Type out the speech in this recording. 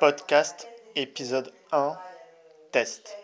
Podcast, épisode 1, test.